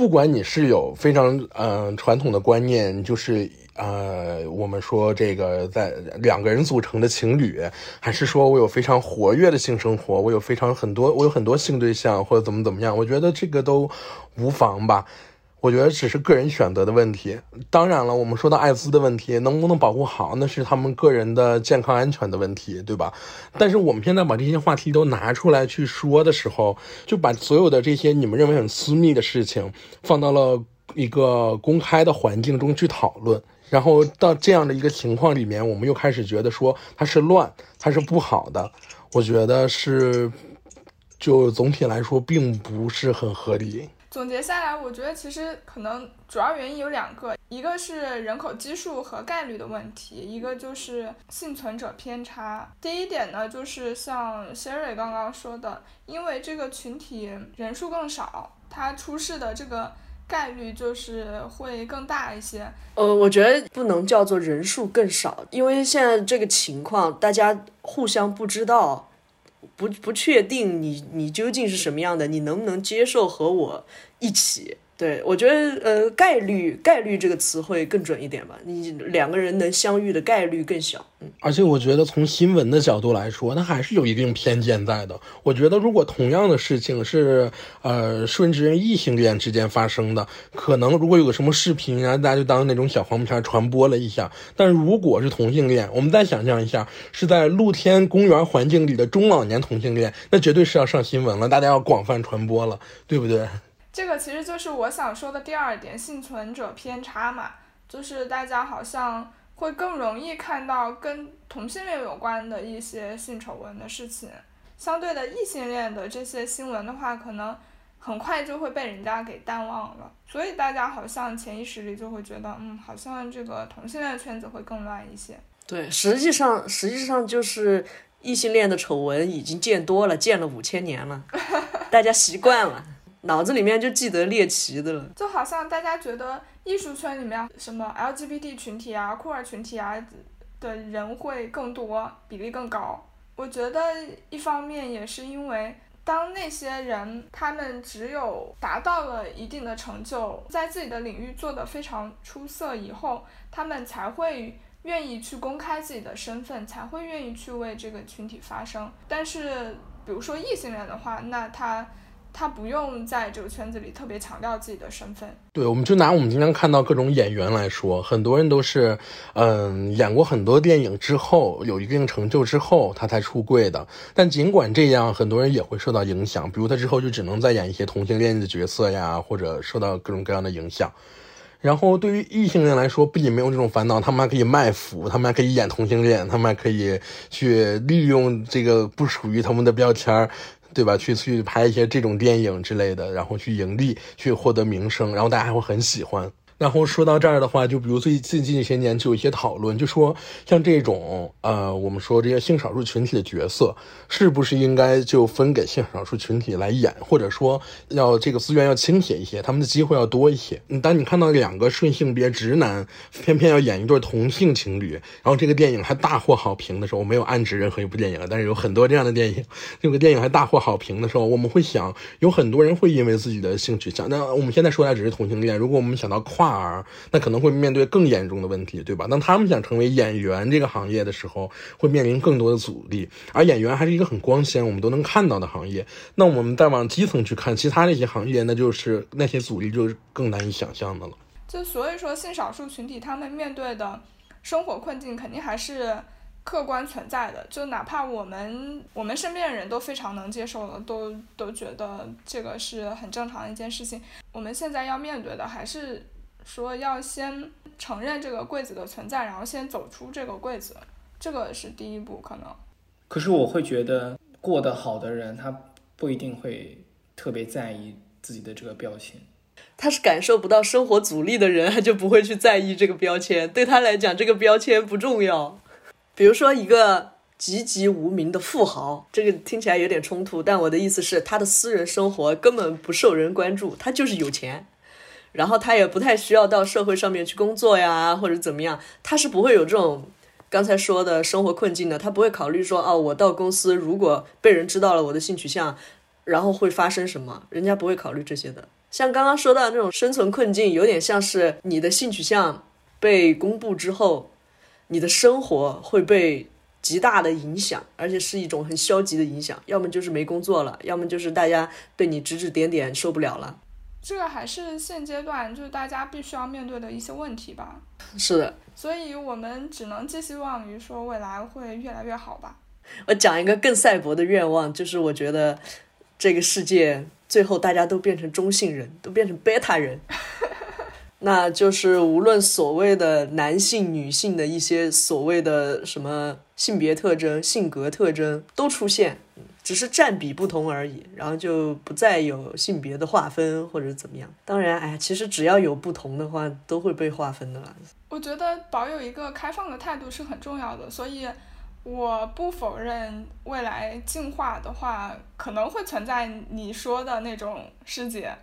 不管你是有非常嗯传统的观念，就是。呃，我们说这个在两个人组成的情侣，还是说我有非常活跃的性生活，我有非常很多，我有很多性对象，或者怎么怎么样？我觉得这个都无妨吧。我觉得只是个人选择的问题。当然了，我们说到艾滋的问题，能不能保护好，那是他们个人的健康安全的问题，对吧？但是我们现在把这些话题都拿出来去说的时候，就把所有的这些你们认为很私密的事情，放到了一个公开的环境中去讨论。然后到这样的一个情况里面，我们又开始觉得说它是乱，它是不好的。我觉得是，就总体来说并不是很合理。总结下来，我觉得其实可能主要原因有两个，一个是人口基数和概率的问题，一个就是幸存者偏差。第一点呢，就是像 Siri 刚刚说的，因为这个群体人数更少，他出事的这个。概率就是会更大一些。呃，我觉得不能叫做人数更少，因为现在这个情况，大家互相不知道，不不确定你你究竟是什么样的，你能不能接受和我一起对，我觉得呃，概率概率这个词会更准一点吧。你两个人能相遇的概率更小。嗯，而且我觉得从新闻的角度来说，它还是有一定偏见在的。我觉得如果同样的事情是呃顺直人异性恋之间发生的，可能如果有个什么视频啊，大家就当那种小黄片传播了一下。但如果是同性恋，我们再想象一下，是在露天公园环境里的中老年同性恋，那绝对是要上新闻了，大家要广泛传播了，对不对？这个其实就是我想说的第二点，幸存者偏差嘛，就是大家好像会更容易看到跟同性恋有关的一些性丑闻的事情，相对的异性恋的这些新闻的话，可能很快就会被人家给淡忘了，所以大家好像潜意识里就会觉得，嗯，好像这个同性恋圈子会更乱一些。对，实际上实际上就是异性恋的丑闻已经见多了，见了五千年了，大家习惯了。脑子里面就记得猎奇的了，就好像大家觉得艺术圈里面什么 LGBT 群体啊、酷儿群体啊的人会更多，比例更高。我觉得一方面也是因为，当那些人他们只有达到了一定的成就，在自己的领域做得非常出色以后，他们才会愿意去公开自己的身份，才会愿意去为这个群体发声。但是，比如说异性恋的话，那他。他不用在这个圈子里特别强调自己的身份。对，我们就拿我们经常看到各种演员来说，很多人都是，嗯，演过很多电影之后，有一定成就之后，他才出柜的。但尽管这样，很多人也会受到影响，比如他之后就只能再演一些同性恋的角色呀，或者受到各种各样的影响。然后对于异性恋来说，不仅没有这种烦恼，他们还可以卖腐，他们还可以演同性恋，他们还可以去利用这个不属于他们的标签儿。对吧？去去拍一些这种电影之类的，然后去盈利，去获得名声，然后大家还会很喜欢。然后说到这儿的话，就比如最近近一些年就有一些讨论，就说像这种呃，我们说这些性少数群体的角色，是不是应该就分给性少数群体来演，或者说要这个资源要倾斜一些，他们的机会要多一些。当你看到两个顺性别直男偏偏要演一对同性情侣，然后这个电影还大获好评的时候，我没有暗指任何一部电影，但是有很多这样的电影，这个电影还大获好评的时候，我们会想，有很多人会因为自己的性取向，那我们现在说来只是同性恋，如果我们想到跨。而那可能会面对更严重的问题，对吧？当他们想成为演员这个行业的时候，会面临更多的阻力。而演员还是一个很光鲜、我们都能看到的行业。那我们再往基层去看，其他那些行业，那就是那些阻力就是更难以想象的了。就所以说，性少数群体他们面对的生活困境，肯定还是。客观存在的，就哪怕我们我们身边的人都非常能接受了，都都觉得这个是很正常的一件事情。我们现在要面对的，还是说要先承认这个柜子的存在，然后先走出这个柜子，这个是第一步可能。可是我会觉得过得好的人，他不一定会特别在意自己的这个标签。他是感受不到生活阻力的人，他就不会去在意这个标签。对他来讲，这个标签不重要。比如说一个籍籍无名的富豪，这个听起来有点冲突，但我的意思是，他的私人生活根本不受人关注，他就是有钱，然后他也不太需要到社会上面去工作呀，或者怎么样，他是不会有这种刚才说的生活困境的，他不会考虑说，哦，我到公司如果被人知道了我的性取向，然后会发生什么，人家不会考虑这些的。像刚刚说到那种生存困境，有点像是你的性取向被公布之后。你的生活会被极大的影响，而且是一种很消极的影响。要么就是没工作了，要么就是大家对你指指点点，受不了了。这个还是现阶段就是大家必须要面对的一些问题吧。是的，所以我们只能寄希望于说未来会越来越好吧。我讲一个更赛博的愿望，就是我觉得这个世界最后大家都变成中性人，都变成贝塔人。(laughs) 那就是无论所谓的男性、女性的一些所谓的什么性别特征、性格特征都出现，只是占比不同而已，然后就不再有性别的划分或者怎么样。当然，哎，其实只要有不同的话，都会被划分的啦。我觉得保有一个开放的态度是很重要的，所以我不否认未来进化的话可能会存在你说的那种世界，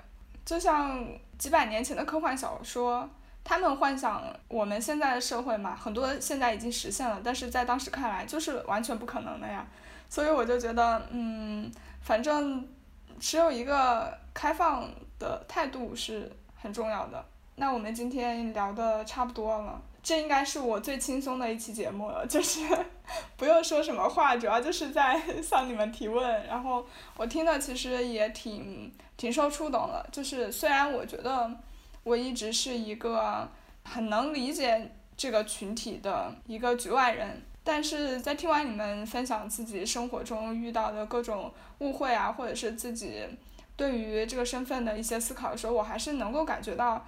就像。几百年前的科幻小说，他们幻想我们现在的社会嘛，很多现在已经实现了，但是在当时看来就是完全不可能的呀。所以我就觉得，嗯，反正持有一个开放的态度是很重要的。那我们今天聊的差不多了，这应该是我最轻松的一期节目了，就是 (laughs) 不用说什么话，主要就是在 (laughs) 向你们提问。然后我听的其实也挺挺受触动的，就是虽然我觉得我一直是一个很能理解这个群体的一个局外人，但是在听完你们分享自己生活中遇到的各种误会啊，或者是自己对于这个身份的一些思考的时候，我还是能够感觉到。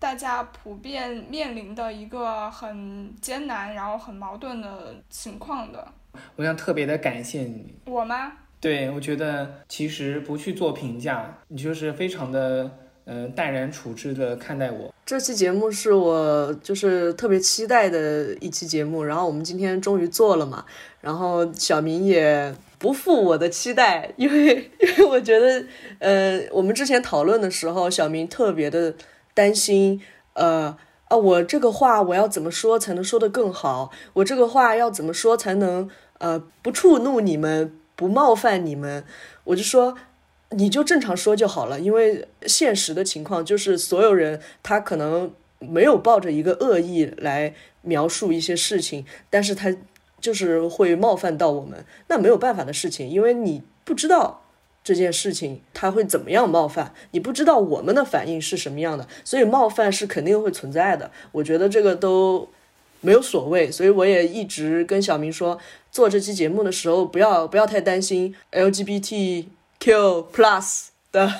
大家普遍面临的一个很艰难，然后很矛盾的情况的。我想特别的感谢你。我吗？对，我觉得其实不去做评价，你就是非常的嗯淡然处之的看待我。这期节目是我就是特别期待的一期节目，然后我们今天终于做了嘛。然后小明也不负我的期待，因为 (laughs) 因为我觉得，呃，我们之前讨论的时候，小明特别的。担心，呃啊，我这个话我要怎么说才能说得更好？我这个话要怎么说才能呃不触怒你们，不冒犯你们？我就说，你就正常说就好了，因为现实的情况就是所有人他可能没有抱着一个恶意来描述一些事情，但是他就是会冒犯到我们，那没有办法的事情，因为你不知道。这件事情他会怎么样冒犯？你不知道我们的反应是什么样的，所以冒犯是肯定会存在的。我觉得这个都没有所谓，所以我也一直跟小明说，做这期节目的时候不要不要太担心 LGBT LGBTQ plus 的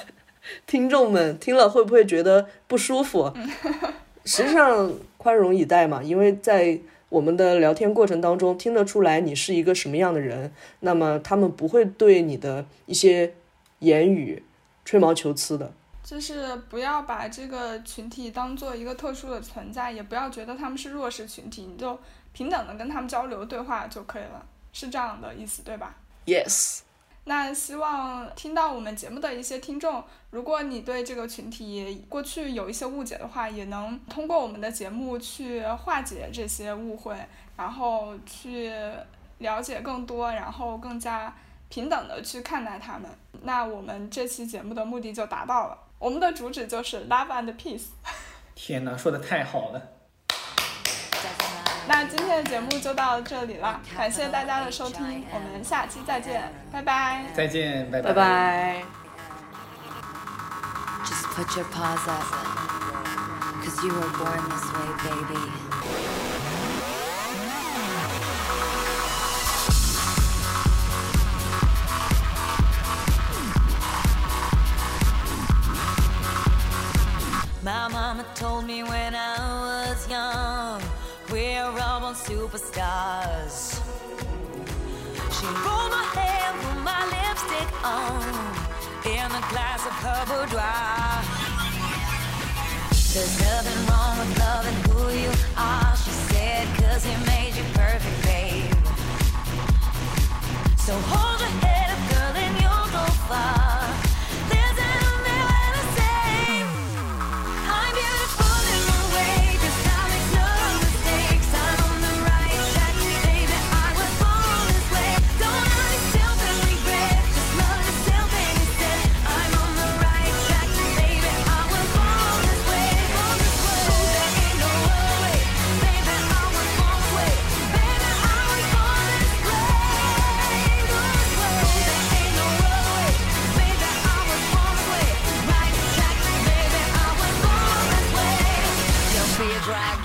听众们听了会不会觉得不舒服。(laughs) 实际上宽容以待嘛，因为在。我们的聊天过程当中听得出来你是一个什么样的人，那么他们不会对你的一些言语吹毛求疵的。就是不要把这个群体当做一个特殊的存在，也不要觉得他们是弱势群体，你就平等的跟他们交流对话就可以了，是这样的意思对吧？Yes。那希望听到我们节目的一些听众，如果你对这个群体过去有一些误解的话，也能通过我们的节目去化解这些误会，然后去了解更多，然后更加平等的去看待他们。那我们这期节目的目的就达到了，我们的主旨就是 love and peace。天哪，说的太好了。那今天的节目就到这里了，感谢大家的收听，我们下期再见，拜拜。再见，拜拜拜。We're all born superstars. She rolled my hair, put my lipstick on, in a glass of her boudoir. There's nothing wrong with loving who you are, she said, cause he made you perfect, babe. So hold your head up, girl, and you'll go far.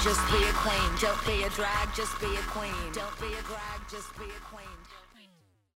Just be a queen. Don't be a drag, just be a queen. Don't be a drag, just be a queen.